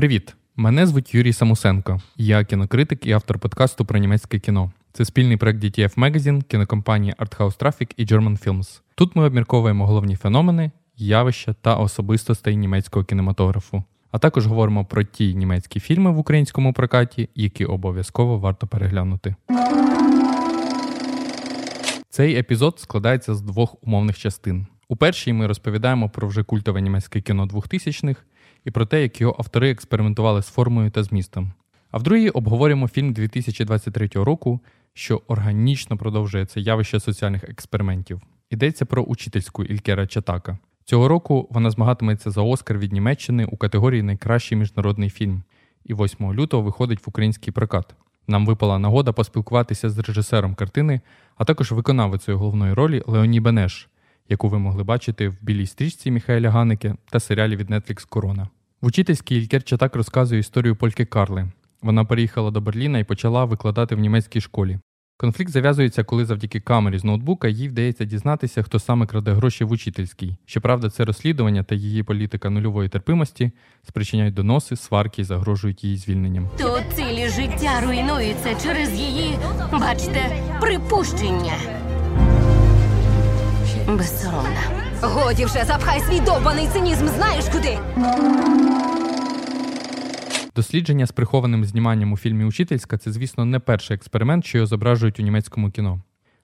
Привіт! Мене звуть Юрій Самусенко. Я кінокритик і автор подкасту про німецьке кіно. Це спільний проект DTF Magazine, кінокомпанії Arthouse Traffic і German Films. Тут ми обмірковуємо головні феномени, явища та особистостей німецького кінематографу. А також говоримо про ті німецькі фільми в українському прокаті, які обов'язково варто переглянути. Цей епізод складається з двох умовних частин. У першій ми розповідаємо про вже культове німецьке кіно 2000-х і про те, як його автори експериментували з формою та змістом. А в другій обговорюємо фільм 2023 року, що органічно продовжує це явище соціальних експериментів. Йдеться про учительську Ількера Чатака. Цього року вона змагатиметься за Оскар від Німеччини у категорії Найкращий міжнародний фільм, і 8 лютого виходить в український прокат. Нам випала нагода поспілкуватися з режисером картини, а також виконавицею головної ролі Леоні Бенеш, яку ви могли бачити в білій стрічці Міхаеля Ганики та серіалі від Netflix Корона. В учительській Ількер Чатак розказує історію Польки Карли. Вона переїхала до Берліна і почала викладати в німецькій школі. Конфлікт зав'язується, коли завдяки камері з ноутбука їй вдається дізнатися, хто саме краде гроші в учительській. Щоправда, це розслідування та її політика нульової терпимості спричиняють доноси, сварки і загрожують її звільненням. Тут цілі життя руйнуються через її, бачите, припущення. Безсоромна. Годі вже запхай свій довбаний цинізм, знаєш куди? Дослідження з прихованим зніманням у фільмі Учительська це, звісно, не перший експеримент, що його зображують у німецькому кіно.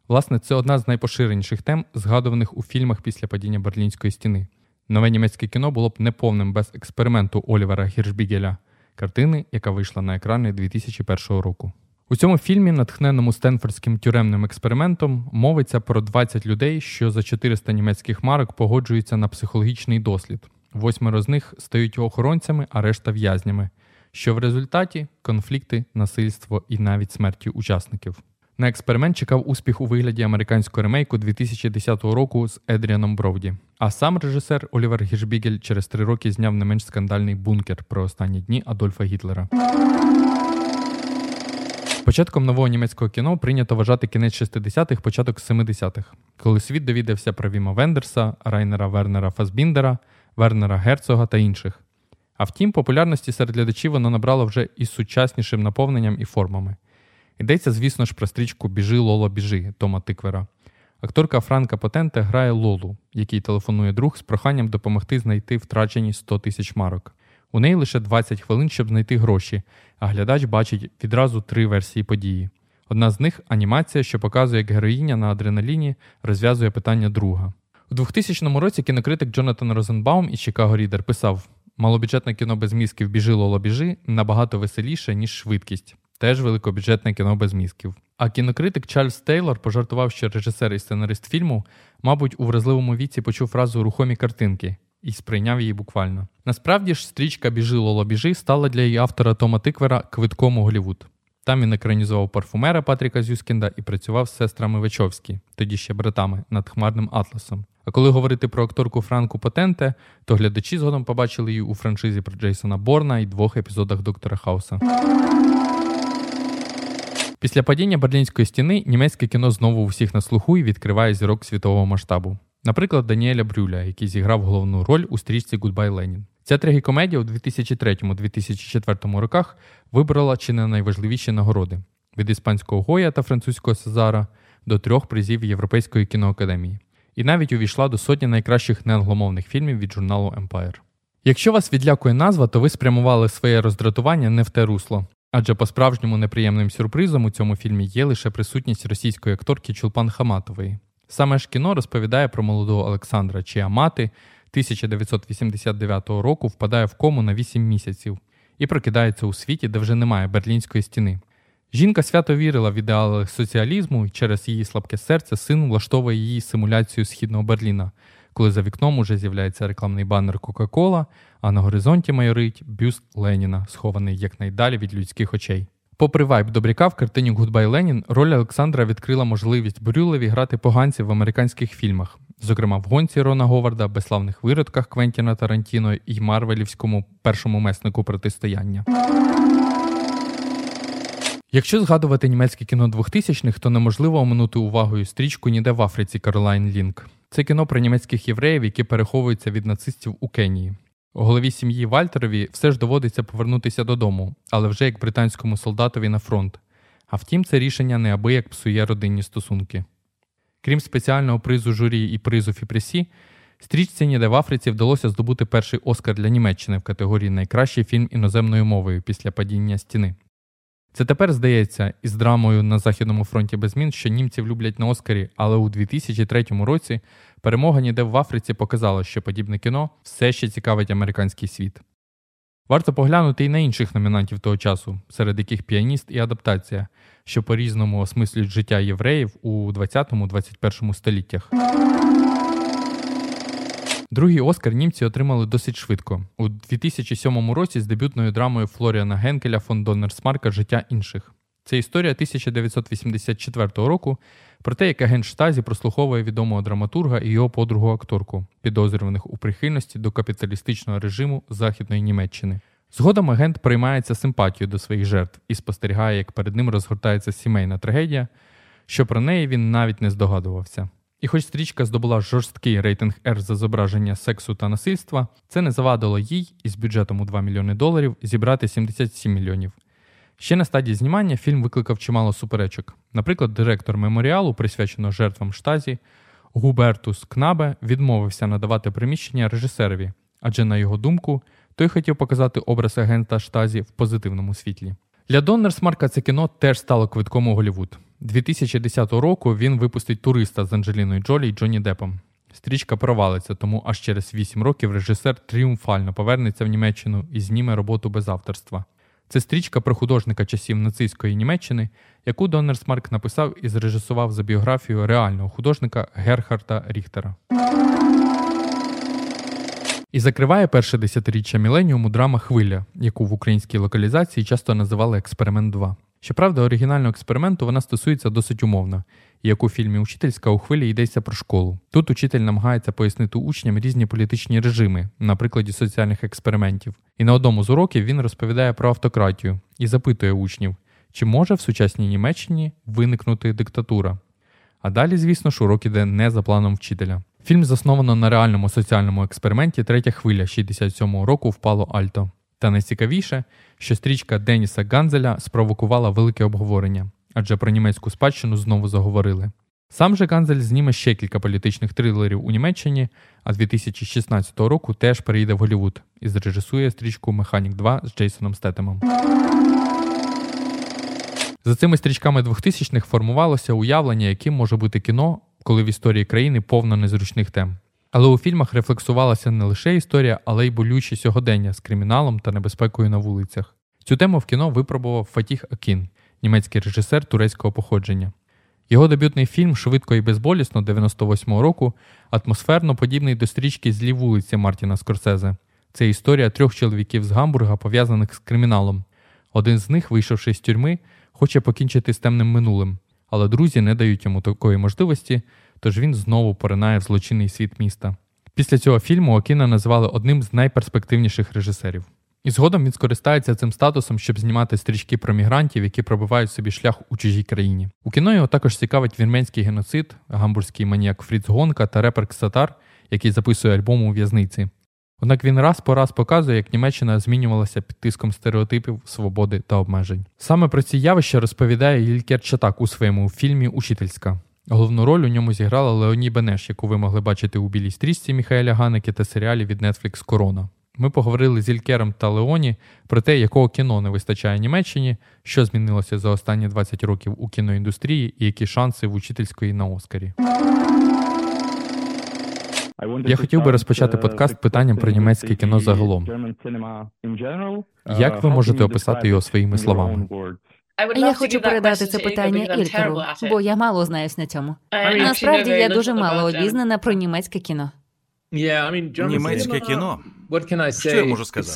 Власне, це одна з найпоширеніших тем, згадуваних у фільмах після падіння Берлінської стіни. Нове німецьке кіно було б неповним без експерименту Олівера Гіршбігеля, картини, яка вийшла на екрани 2001 року. У цьому фільмі, натхненому Стенфордським тюремним експериментом, мовиться про 20 людей, що за 400 німецьких марок погоджуються на психологічний дослід. Восьмеро з них стають охоронцями, а решта в'язнями, що в результаті конфлікти, насильство і навіть смерті учасників. На експеримент чекав успіх у вигляді американського ремейку 2010 року з Едріаном Бровді. А сам режисер Олівер Гішбігель через три роки зняв не менш скандальний бункер про останні дні Адольфа Гітлера. Початком нового німецького кіно прийнято вважати кінець 60-х, початок 70-х, коли світ довідався про Віма Вендерса, Райнера Вернера Фасбіндера, Вернера Герцога та інших. А втім, популярності серед глядачів воно набрало вже із сучаснішим наповненням і формами. Йдеться, звісно ж, про стрічку Біжи Лоло, біжи Тома Тиквера. Акторка Франка Потенте грає Лолу, який телефонує друг з проханням допомогти знайти втрачені 100 тисяч марок. У неї лише 20 хвилин, щоб знайти гроші, а глядач бачить відразу три версії події. Одна з них анімація, що показує, як героїня на адреналіні розв'язує питання друга. У 2000 році кінокритик Джонатан Розенбаум із Chicago Reader писав: малобюджетне кіно без мізків біжи лоло біжи набагато веселіше, ніж швидкість. Теж великобюджетне кіно без мізків. А кінокритик Чарльз Тейлор пожартував, що режисер і сценарист фільму, мабуть, у вразливому віці почув фразу рухомі картинки і сприйняв її буквально. Насправді ж, стрічка Біжи Лоло біжи стала для її автора Тома Тиквера квитком у Голівуд. Там він екранізував парфумера Патріка Зюскінда і працював з сестрами Вечовські, тоді ще братами, над хмарним атласом. А коли говорити про акторку Франку Потенте, то глядачі згодом побачили її у франшизі про Джейсона Борна і двох епізодах Доктора Хауса. Після падіння Берлінської стіни німецьке кіно знову у всіх на слуху і відкриває зірок світового масштабу. Наприклад, Даніеля Брюля, який зіграв головну роль у стрічці Goodbye Lenin. Ця трагікомедія у 2003-2004 роках вибрала чи не найважливіші нагороди від іспанського Гоя та французького Сезара до трьох призів Європейської кіноакадемії. І навіть увійшла до сотні найкращих неангломовних фільмів від журналу Empire. Якщо вас відлякує назва, то ви спрямували своє роздратування не в те русло. Адже по-справжньому неприємним сюрпризом у цьому фільмі є лише присутність російської акторки Чулпан Хаматової. Саме ж кіно розповідає про молодого Олександра, чия мати 1989 року впадає в кому на 8 місяців і прокидається у світі, де вже немає берлінської стіни. Жінка свято вірила в ідеали соціалізму, і через її слабке серце син влаштовує її симуляцію східного Берліна, коли за вікном уже з'являється рекламний банер Кока-Кола, а на горизонті майорить бюст Леніна, схований якнайдалі від людських очей. Попри вайб добряка в картині Гудбай Ленін, роль Олександра відкрила можливість Брюлеві грати поганців в американських фільмах, зокрема в гонці Рона Говарда, безславних виродках Квентіна Тарантіно і Марвелівському першому меснику протистояння. Якщо згадувати німецьке кіно 2000-х, то неможливо оминути увагою стрічку ніде в Африці Каролайн Лінк. Це кіно про німецьких євреїв, які переховуються від нацистів у Кенії. Голові сім'ї Вальтерові все ж доводиться повернутися додому, але вже як британському солдатові на фронт. А втім, це рішення неабияк псує родинні стосунки. Крім спеціального призу журі і призу Фіпресі, стрічці ніде в Африці вдалося здобути перший Оскар для Німеччини в категорії Найкращий фільм іноземною мовою після падіння стіни. Це тепер здається із драмою на Західному фронті без змін, що німців люблять на Оскарі, але у 2003 році перемога ніде в Африці показала, що подібне кіно все ще цікавить американський світ. Варто поглянути і на інших номінантів того часу, серед яких піаніст і адаптація, що по різному осмислюють життя євреїв у 20-21 століттях. Другий Оскар німці отримали досить швидко у 2007 році з дебютною драмою Флоріана Генкеля фон Доннерсмарка Життя інших. Це історія 1984 року про те, як агент Штазі прослуховує відомого драматурга і його подругу акторку, підозрюваних у прихильності до капіталістичного режиму Західної Німеччини. Згодом агент приймається симпатією до своїх жертв і спостерігає, як перед ним розгортається сімейна трагедія, що про неї він навіть не здогадувався. І хоч стрічка здобула жорсткий рейтинг R за зображення сексу та насильства, це не завадило їй із бюджетом у 2 мільйони доларів зібрати 77 мільйонів. Ще на стадії знімання фільм викликав чимало суперечок. Наприклад, директор меморіалу, присвяченого жертвам штазі, Губертус Кнабе відмовився надавати приміщення режисерові, адже, на його думку, той хотів показати образ агента штазі в позитивному світлі. Для Доннерсмарка це кіно теж стало квитком у Голівуд. 2010 року він випустить туриста з Анджеліною Джолі і Джонні Депом. Стрічка провалиться, тому аж через 8 років режисер тріумфально повернеться в Німеччину і зніме роботу без авторства. Це стрічка про художника часів нацистської Німеччини, яку Доннерсмарк написав і зрежисував за біографію реального художника Герхарда Ріхтера. І закриває перше десятиріччя міленіуму драма Хвиля, яку в українській локалізації часто називали Експеримент 2. Щоправда, оригінального експерименту вона стосується досить умовно, як у фільмі Учительська у хвилі йдеться про школу. Тут учитель намагається пояснити учням різні політичні режими на прикладі соціальних експериментів. І на одному з уроків він розповідає про автократію і запитує учнів, чи може в сучасній Німеччині виникнути диктатура. А далі, звісно ж, урок іде не за планом вчителя. Фільм засновано на реальному соціальному експерименті Третя хвиля 67-го року впало Альто. Та найцікавіше, що стрічка Деніса Ганзеля спровокувала велике обговорення, адже про німецьку спадщину знову заговорили. Сам же Ганзель зніме ще кілька політичних трилерів у Німеччині, а 2016 року теж переїде в Голлівуд і зрежисує стрічку Механік 2 з Джейсоном Стетемом. За цими стрічками 2000-х формувалося уявлення, яким може бути кіно, коли в історії країни повно незручних тем. Але у фільмах рефлексувалася не лише історія, але й болючі сьогодення з криміналом та небезпекою на вулицях. Цю тему в кіно випробував Фатіх Акін, німецький режисер турецького походження. Його дебютний фільм швидко і безболісно 98-го року атмосферно подібний до стрічки Злі вулиці Мартіна Скорсезе. Це історія трьох чоловіків з Гамбурга, пов'язаних з криміналом. Один з них, вийшовши з тюрми, хоче покінчити з темним минулим, але друзі не дають йому такої можливості, тож він знову поринає в злочинний світ міста. Після цього фільму Окіна назвали одним з найперспективніших режисерів. І згодом він скористається цим статусом, щоб знімати стрічки про мігрантів, які пробивають собі шлях у чужій країні. У кіно його також цікавить вірменський геноцид, гамбурзький маніяк Фріц Гонка та репер Ксатар, який записує альбом у в'язниці. Однак він раз по раз показує, як Німеччина змінювалася під тиском стереотипів, свободи та обмежень. Саме про ці явища розповідає Ількер Чатак у своєму фільмі Учительська. Головну роль у ньому зіграла Леоні Бенеш, яку ви могли бачити у білій стрічці Міхаеля Ганеки та серіалі від Netflix Корона. Ми поговорили з Ількером та Леоні про те, якого кіно не вистачає Німеччині, що змінилося за останні 20 років у кіноіндустрії і які шанси в учительської на Оскарі. Я хотів би розпочати подкаст питанням про німецьке кіно загалом. Як ви можете описати його своїми словами? Я хочу передати це питання Ількеру, бо я мало знаюсь на цьому. Насправді я дуже мало обізнана про німецьке кіно. Німецьке кіно. Що я можу сказати?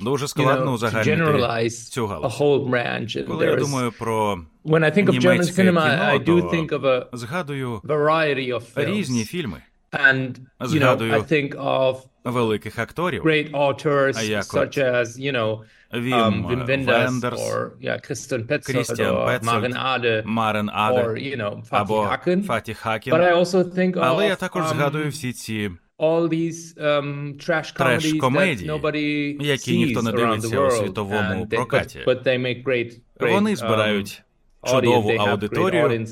Дуже складно узагальнити цю галузь. Коли я думаю про німецьке кіно, то згадую різні фільми. Згадую великих акторів, як от Вім um, Вендерс, Крістіан Петцель, Марен Аде or, you know, або Fatih Akin. Фаті Хакін. But I also think Але of, я також um, згадую всі ці um, треш-комедії, які ніхто не дивиться у світовому прокаті. Вони um, збирають чудову аудиторію,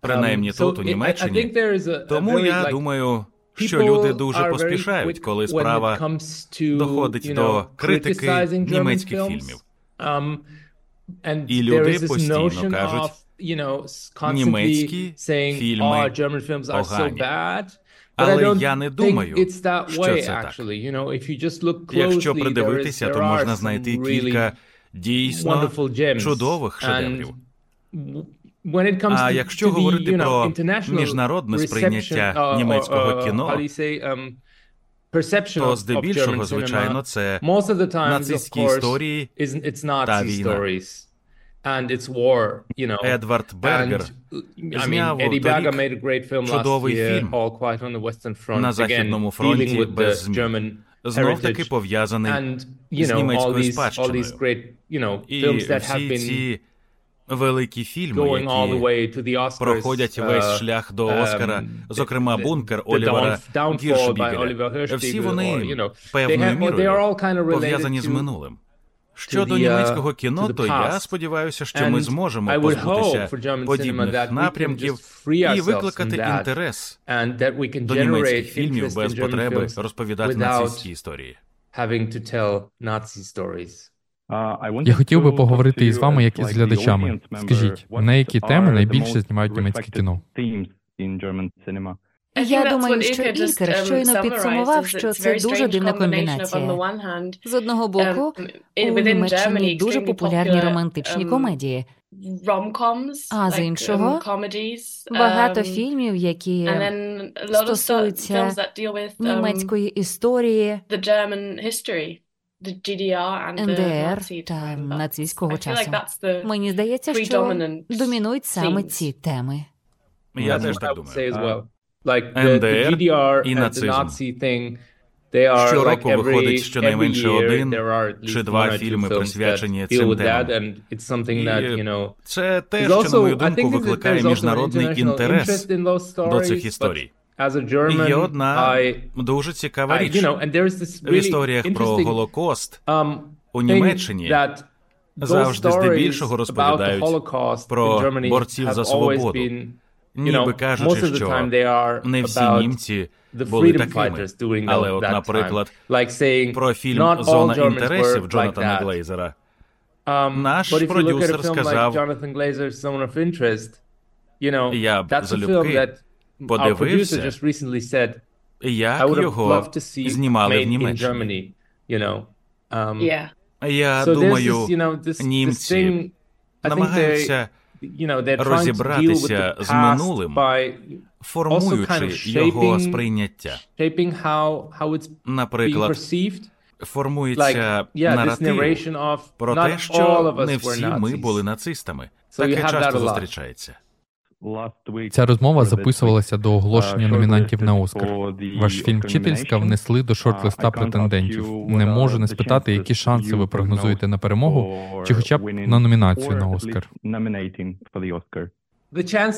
принаймні тут у Німеччині. Тому я думаю, що люди дуже поспішають, коли справа доходить до критики німецьких фільмів. Um, І люди постійно кажуть, німецькі фільми oh, погані. Але я не думаю, що це так. Якщо придивитися, то можна знайти кілька дійсно чудових шедеврів. А якщо говорити про міжнародне сприйняття uh, німецького uh, кіно, um, то здебільшого, звичайно, це нацистські історії та війна. And it's war, you know. Едвард Бергер зняв чудовий фільм на Західному фронті без змін. Знов таки пов'язаний з німецькою спадщиною. І всі ці великі фільми, які проходять весь uh, шлях до um, Оскара, зокрема бункер Олівера Гіршбігеля. Всі вони певною мірою пов'язані з минулим. Щодо uh, німецького кіно, то я сподіваюся, що ми зможемо позбутися подібних напрямків і викликати інтерес до німецьких фільмів без потреби розповідати нацистські історії. Я хотів би поговорити із вами, як із глядачами. Скажіть, на які теми найбільше знімають німецьке кіно? Я думаю, що Ількер um, щойно підсумував, що це дуже дивна комбінація. З одного um, боку, у Німеччині дуже популярні романтичні um, комедії. А з іншого багато фільмів, які стосуються німецької історії, НДР та нацистського часу. Мені здається, що домінують саме ці теми. Я теж так думаю. НДР і нацизм. Щороку виходить щонайменше один чи два фільми, присвячені цим темам. І це те, що, на мою думку, викликає міжнародний інтерес до цих історій. І Є одна дуже цікава річ. В історіях про Голокост um, у Німеччині завжди здебільшого розповідають про борців за свободу ніби кажучи, що не всі німці були такими. Але, от, наприклад, про фільм Зона інтересів Джонатана Глейзера. Um, Наш продюсер сказав, я б залюбки подивився, як його знімали в Німеччині. Um, я думаю, німці намагаються розібратися з минулим, формуючи його сприйняття. Наприклад, формується наратив про те, що не всі ми були нацистами. Таке часто зустрічається. Ця розмова записувалася до оголошення uh, номінантів на Оскар. Ваш фільм «Вчительська» внесли до шорт-листа uh, претендентів. Не можу не спитати, які шанси ви прогнозуєте на перемогу, чи хоча б на номінацію на Оскар.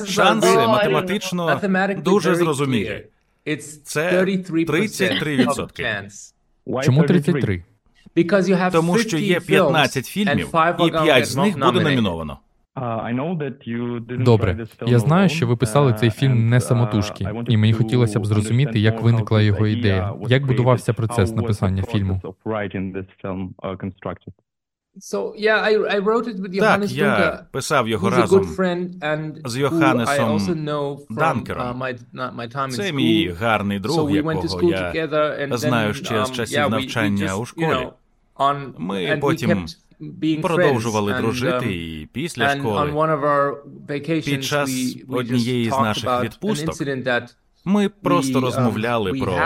Шанси математично дуже зрозумілі. Це 33%. Чому 33? Тому що є 15 фільмів, і 5 з них буде номіновано. Добре, я знаю, що ви писали цей фільм не самотужки, і мені хотілося б зрозуміти, як виникла його ідея, як будувався процес написання фільму. Так, я писав його разом з Йоханнесом Данкером. Uh, Це мій гарний друг, якого я знаю ще з часів навчання у школі. Ми потім продовжували дружити і після школи. Під час однієї з наших відпусток ми просто uh, розмовляли про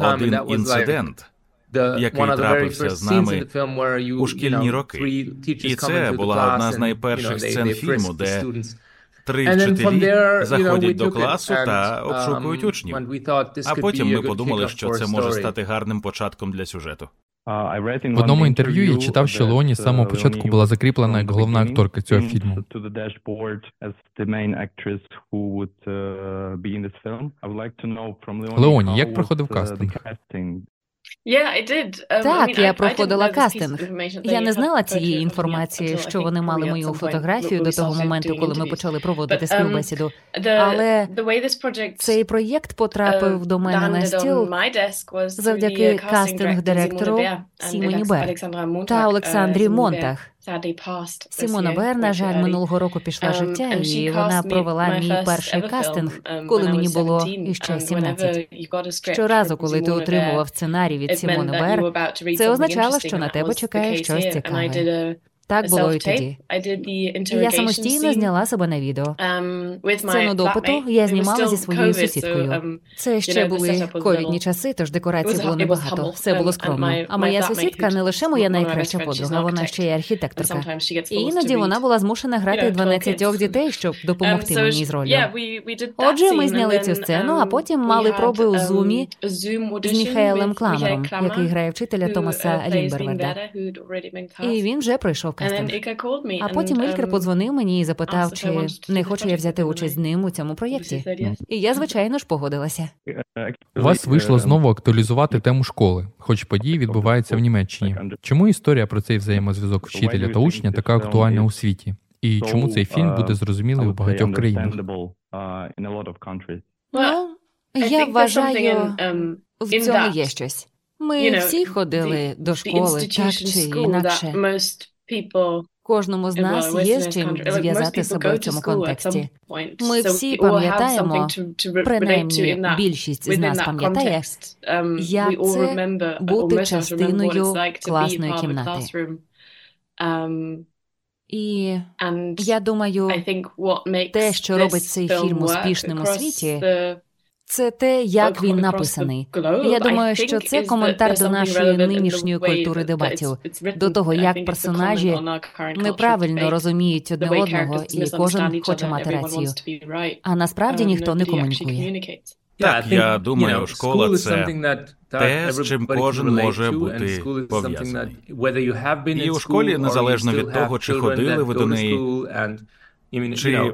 один інцидент, який трапився з нами у шкільні роки. І це була одна з найперших сцен фільму, де Три вчителі заходять до класу та um, обшукують учнів. А потім ми подумали, що це може стати гарним початком для сюжету. В одному інтерв'ю я читав, що Леоні з самого початку була закріплена як головна акторка цього фільму. Леоні, як проходив кастинг? Um, так, я проходила кастинг. Я не знала цієї інформації, що вони мали мою фотографію до того моменту, коли ми почали проводити um, співбесіду. Але цей проєкт потрапив до мене на стіл завдяки кастинг-директору Сімоні Бер та Олександрі uh, Монтах. Сімона Бер, на жаль, минулого року пішла um, життя, і вона провела мій перший кастинг, коли мені було іще 17. Щоразу, коли ти отримував сценарій від Сімони Бер, це означало, що на тебе чекає щось цікаве. Так було і тоді. І я самостійно зняла себе на відео. Um, Сцену допиту я знімала зі своєю сусідкою. Um, Це ще були ковідні часи, тож декорацій було небагато. Все було скромно. А моя сусідка не лише моя найкраща подруга, вона ще й архітекторка. І іноді вона була змушена грати 12 дітей, щоб um, допомогти мені з ролью. Отже, ми зняли цю сцену, а потім мали проби у зумі з Міхаелем Кламером, який грає вчителя Томаса Лімберверда. І він вже пройшов кастинг. А потім Ількер um, подзвонив мені і запитав, чи не хочу я взяти участь з ним у цьому проєкті. І я, звичайно ж, погодилася. У вас вийшло знову актуалізувати тему школи, хоч події відбуваються в Німеччині. Чому історія про цей взаємозв'язок вчителя та учня така актуальна у світі? І чому цей фільм буде зрозумілий у багатьох країнах? Ну, я вважаю, um, в цьому є щось. Ми всі ходили до школи так чи інакше. Кожному з нас є з чим зв'язати себе в цьому контексті. Ми всі пам'ятаємо, принаймні більшість з нас пам'ятає, um, як це бути частиною класної кімнати. Um, І я думаю, те, що робить цей фільм успішним у світі, це те, як він написаний. Я думаю, що це коментар до нашої нинішньої культури дебатів, до того, як персонажі неправильно розуміють одне одного, і кожен хоче мати рацію. А насправді ніхто не комунікує. Так, я думаю, школа це те, з чим кожен може бути пов'язаний. І у школі, незалежно від того, чи ходили ви до неї, чи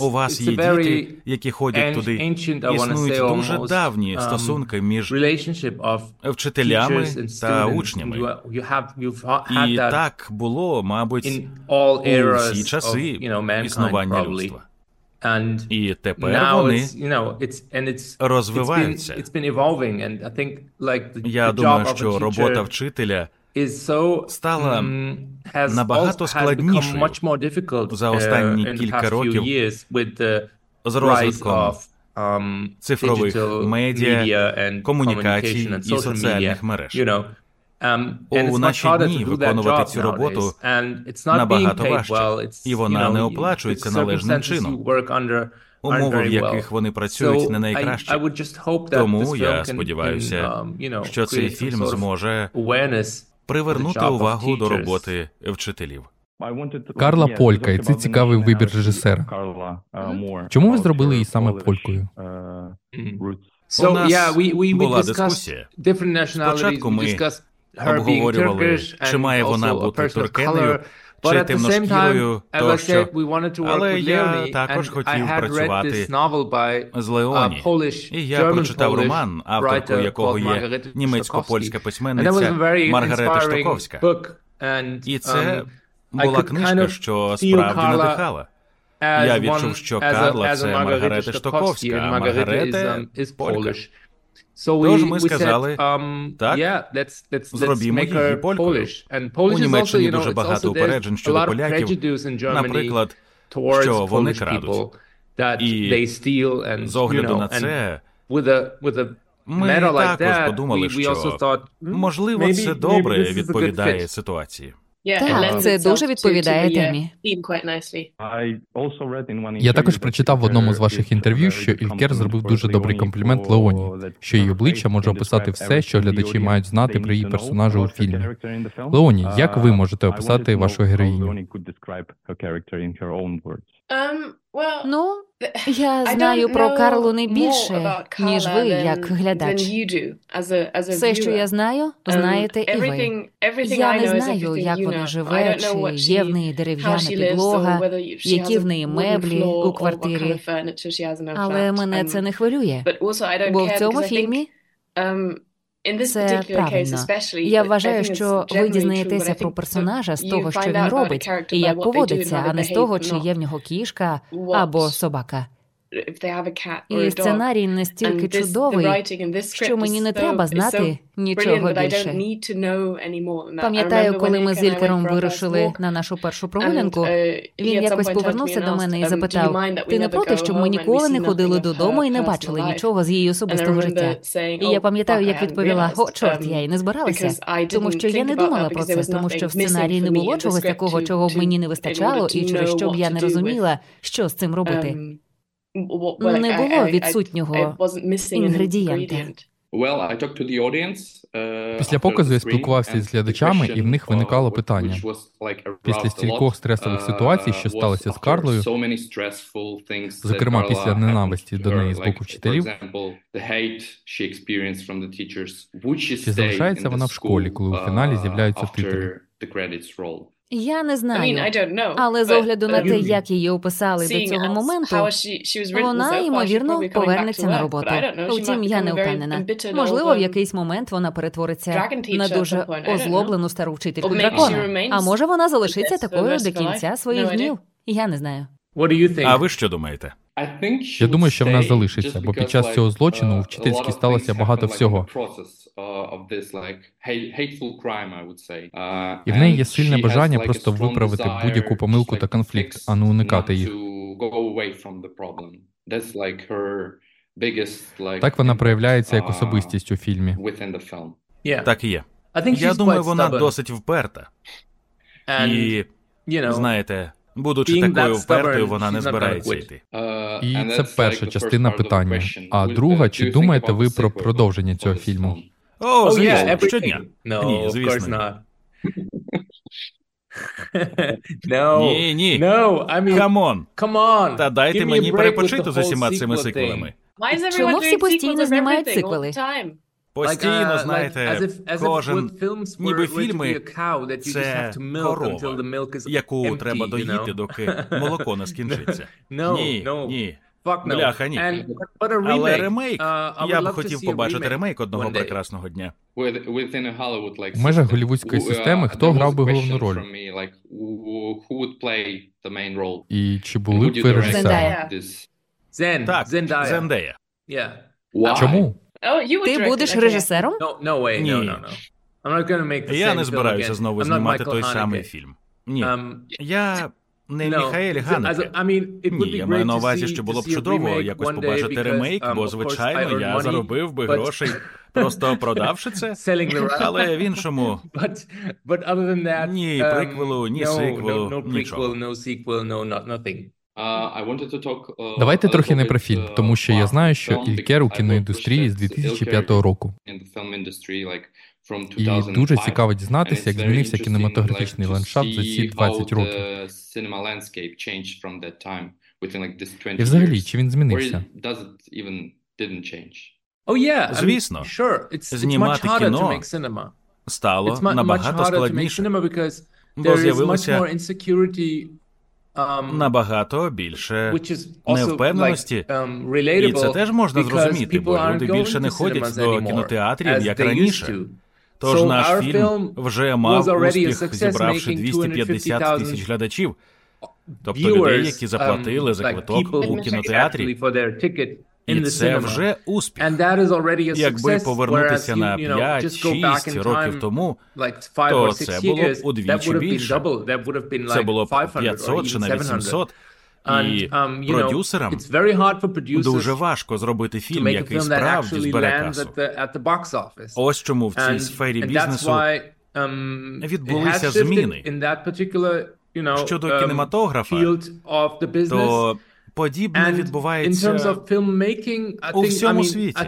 у вас є діти, які ходять туди? Існують дуже давні um, стосунки між вчителями та учнями. І так було, мабуть, у всі часи існування людства. І тепер вони розвиваються. Я думаю, що робота вчителя стала набагато складнішою за останні uh, кілька років з розвитком um, цифрових медіа, комунікацій і соціальних мереж. Um, У наші дні виконувати цю роботу набагато важче, і вона не оплачується належним чином. Умови, в яких вони працюють, не найкращі. Тому я сподіваюся, um, що цей фільм зможе привернути увагу до роботи вчителів. Карла Полька, і це цікавий вибір режисера. Чому ви зробили її саме полькою? У нас була дискусія. Спочатку ми обговорювали, чи має вона бути туркеною, чи темношкірою тощо. Але я також хотів працювати з Леоні. І я прочитав роман, авторкою якого є німецько-польська письменниця Маргарета Штоковська. І це um, була книжка, що справді надихала. Я відчув, що Карла це Маргарета Штоковська, а Маргарета – полька. Тож ми сказали, um, так, зробімо її полькою. У Німеччині дуже багато упереджень щодо поляків, наприклад, що вони крадуть. І з огляду на це, ми також подумали, що, можливо, це добре відповідає ситуації. Так, це дуже відповідає темі. Я також прочитав в одному з ваших інтерв'ю, що Ількер зробив дуже добрий комплімент Леоні, що її обличчя може описати все, що глядачі мають знати про її персонажа у фільмі. Леоні, як ви можете описати вашу героїню? Ну, я знаю про Карлу не більше, ніж ви, як глядач. Все, що я знаю, знаєте і ви. Я не знаю, як вона живе, чи є в неї дерев'яна підлога, які в неї меблі у квартирі. Але мене це не хвилює. Бо в цьому фільмі це правильно. Я вважаю, що ви дізнаєтеся про персонажа з того, що він робить, і як поводиться, а не з того, чи є в нього кішка або собака. І сценарій настільки чудовий, що мені не треба знати нічого більше. Пам'ятаю, коли ми з Ількером вирушили на нашу першу прогулянку, uh, він якось повернувся до мене і um, запитав: Ти не проти, щоб ми ніколи не ходили додому і не бачили нічого з її особистого життя? І я oh, пам'ятаю, як відповіла: О, чорт, я й не збиралася, тому що я не думала про це, тому що в сценарії не було чогось такого, чого б мені не вистачало, і через що б я не розуміла, що з цим робити. Um, не було відсутнього інгредієнта. Uh, Після показу я спілкувався з глядачами, і в них виникало питання. Після стількох стресових uh, ситуацій, що сталося з Карлою, зокрема після ненависті до неї з боку вчителів, чи залишається вона в школі, коли у фіналі uh, з'являються титри? Я не знаю, але з огляду на те, як її описали до цього моменту, вона ймовірно повернеться на роботу. Утім, я не впевнена. Можливо, в якийсь момент вона перетвориться на дуже озлоблену стару вчительку дракона. А може вона залишиться такою до кінця своїх днів? Я не знаю. А ви що думаєте? Я думаю, що вона залишиться, бо під час цього злочину у uh, вчительській сталося багато всього. Uh, uh, І в неї є сильне бажання просто виправити будь-яку помилку та конфлікт, а не уникати їх. Так вона проявляється як особистість у фільмі. Так і є. Я думаю, вона досить вперта. І знаєте, Будучи такою впертою, вона не збирається йти. І це перша частина питання. А друга, чи думаєте ви про продовження цього фільму? О, oh, звісно, щодня. Ні, звісно. No, ні, ні. No, I mean, Come on. Та дайте мені перепочити з усіма цими сиквелами. Чому всі постійно знімають сиквели? Постійно, uh, знаєте, кожен ніби фільми це корова, яку треба доїти, доки молоко не скінчиться. Ні, ні. Бляха, ні. Але ремейк, uh, я б хотів побачити ремейк одного прекрасного дня. В межах голівудської uh, системи хто грав би головну роль? І чи були б ви режисером? Так, Зендея. Чому? Oh, Ти будеш режисером? Ні. Я не збираюся знову знімати той самий фільм. Ні. Um, я не Міхаель Ганеке. Ні, я маю на увазі, що було б чудово якось побачити ремейк, бо, um, звичайно, я заробив би грошей, просто продавши це. Але в іншому ні um, приквелу, ні сиквелу, нічого. Uh, Давайте трохи не про фільм, тому що я знаю, що Ількер у кіноіндустрії з 2005 року. І дуже цікаво дізнатися, як змінився кінематографічний ландшафт за ці 20 років. І взагалі, чи він змінився? Oh, Звісно, знімати кіно стало набагато складніше, бо з'явилося набагато більше невпевненості. Um, і це теж можна зрозуміти, бо люди більше не ходять до кінотеатрів як раніше. Тож наш фільм вже мав успіх, зібравши 250 тисяч глядачів, тобто людей, які заплатили um, за квиток у кінотеатрі. І це вже успіх. Якби повернутися на 5-6 років тому, то це було б удвічі більше. Це було б 500 чи навіть 700. І um, продюсерам дуже важко зробити фільм, який справді збере касу. Ось чому в цій сфері бізнесу um, відбулися зміни. Щодо uh, кінематографа, то Подібне відбувається у всьому світі.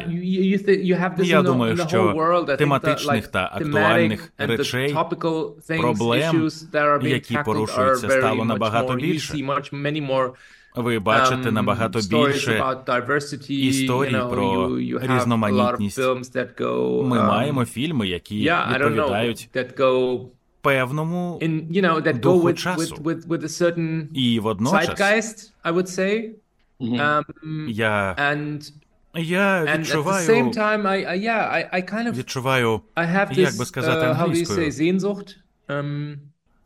Я думаю, що тематичних та актуальних речей, проблем, які порушуються, стало набагато більше. Ви бачите набагато більше історій про різноманітність. Ми маємо фільми, які відповідають певному духу часу. І водночас я я відчуваю, відчуваю, як би сказати англійською,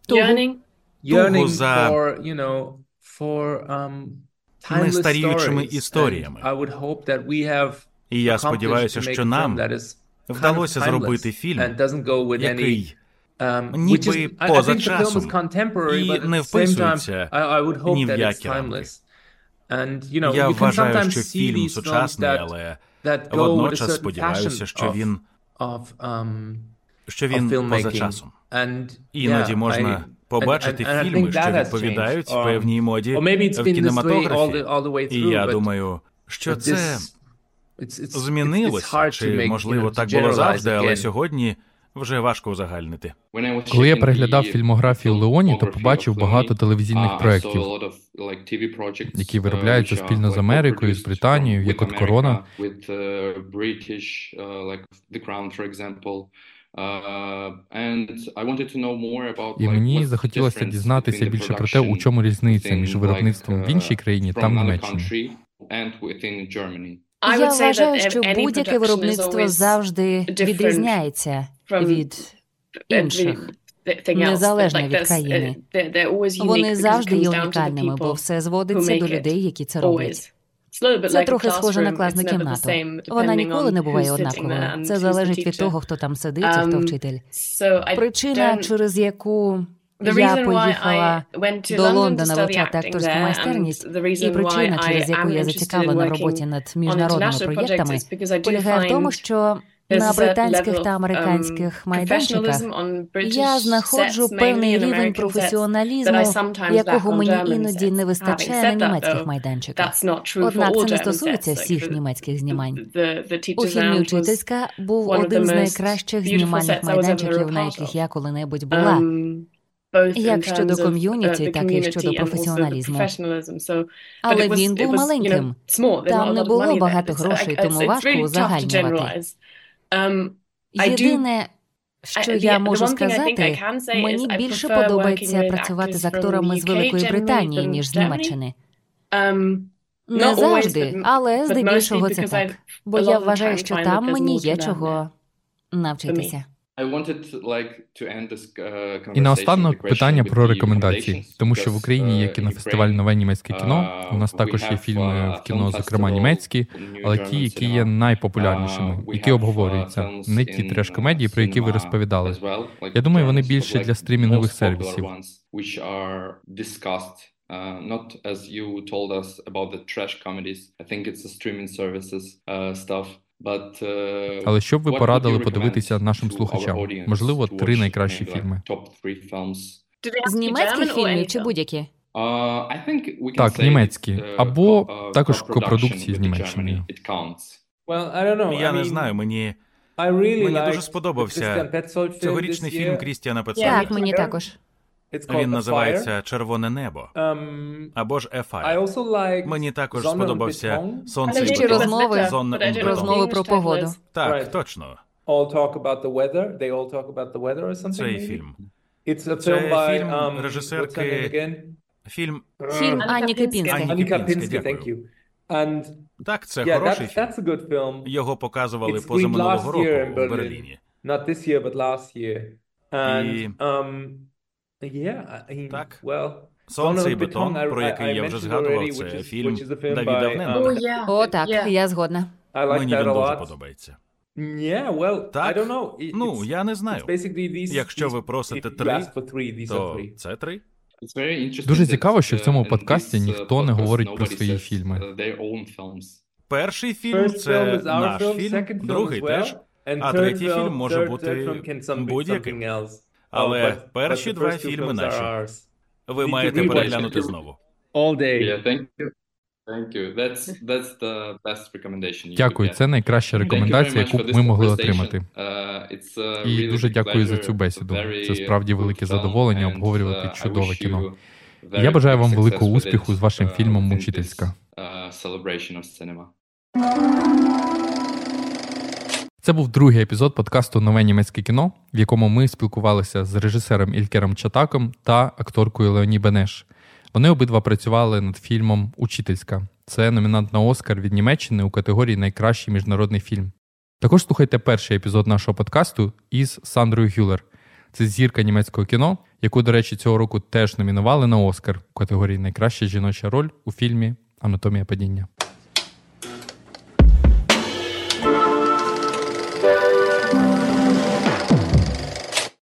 тугу. За нестаріючими історіями. І я сподіваюся, що нам вдалося зробити фільм, який ніби поза часом і не вписується ні в які рамки. Я вважаю, що фільм сучасний, але водночас сподіваюся, що він що він поза часом. Іноді можна побачити фільми, що відповідають um, певній моді в кінематографі. І я думаю, що це змінилося, чи можливо так було завжди, але сьогодні. Вже важко узагальнити. Коли я переглядав фільмографію Леоні, то побачив багато телевізійних проєктів, які виробляються спільно з Америкою, з Британією, як от Корона. І мені захотілося дізнатися більше про те, у чому різниця між виробництвом в іншій країні та в Німеччині. Я вважаю, що будь-яке виробництво завжди відрізняється від інших. Незалежно від країни. Вони завжди є унікальними, бо все зводиться до людей, які це роблять. Це трохи схоже на класну кімнату. Вона ніколи не буває однаковою. Це залежить від того, хто там сидить, і хто um, вчитель. Причина, через яку я поїхала до Лондона вивчати акторську майстерність, і причина, через яку я зацікавлена в роботі над міжнародними проєктами, полягає в тому, що на британських та американських um, майданчиках я знаходжу певний рівень професіоналізму, якого мені іноді не вистачає на німецьких майданчиках. Однак це не стосується всіх німецьких знімань. У фільмі Учительська був один з найкращих знімальних майданчиків, на яких я коли-небудь була. Як щодо ком'юніті, так і щодо професіоналізму. Але він був маленьким. Там не було багато грошей, тому важко узагальнювати. Um, Єдине, що я можу сказати, мені більше подобається працювати з акторами з Великої Британії, ніж з Німеччини. Um, Не завжди, але здебільшого це так. Бо я вважаю, що там мені є чого навчитися. І наостанок питання про рекомендації, тому що в Україні є uh, кінофестиваль Нове німецьке кіно. У нас uh, також є фільми uh, в кіно, зокрема німецькі, але ті, які є найпопулярнішими, які обговорюються, не ті треш комедії, про які ви розповідали. Я думаю, вони більше для стрімінгових сервісів. Uh, not as you told us about the trash comedies. I think it's the streaming services uh, stuff. Uh, Але що б ви порадили подивитися нашим слухачам? Можливо, три найкращі фільми. З німецьких фільмів чи будь-які? Uh, так, німецькі uh, або також копродукції з Німеччиною. Я не знаю, мені мені дуже сподобався цьогорічний фільм Крістіана Петцоля. Так, мені також. Він називається Червоне небо um, або ж Ефай. Мені також сподобався сонце і розмови розмови про погоду. Так, точно. Цей фільм. Це фільм um, режисерки. Фільм Фільм. Ані Кипінської, дякую. Так, це yeah, хороший that's, фільм. That's Його показували позаминулого року в Берліні. Not this year, but last year. And, і... um, Yeah, так. Well, Сонце і бетон, про який я вже згадував, це фільм Давіда Вненка. О, так, я згодна. Мені він дуже подобається. Так? Ну, я не знаю. Якщо ви просите три, то це три. Дуже цікаво, що в цьому подкасті ніхто не говорить про свої фільми. Перший фільм це наш фільм, другий теж, а третій фільм може бути будь-яким. Але перші два фільми наші. Ви маєте переглянути знову. All day. Дякую, це найкраща рекомендація, яку ми могли отримати. Uh, uh, І дуже дякую за цю бесіду. Це справді велике задоволення обговорювати чудове кіно. Я бажаю вам великого успіху з вашим фільмом Мучительська. Це був другий епізод подкасту Нове німецьке кіно, в якому ми спілкувалися з режисером Ількером Чатаком та акторкою Леоні Бенеш. Вони обидва працювали над фільмом Учительська. Це номінант на Оскар від Німеччини у категорії Найкращий міжнародний фільм. Також слухайте перший епізод нашого подкасту із Сандрою Гюлер. Це зірка німецького кіно, яку, до речі, цього року теж номінували на Оскар у категорії Найкраща жіноча роль у фільмі Анатомія падіння.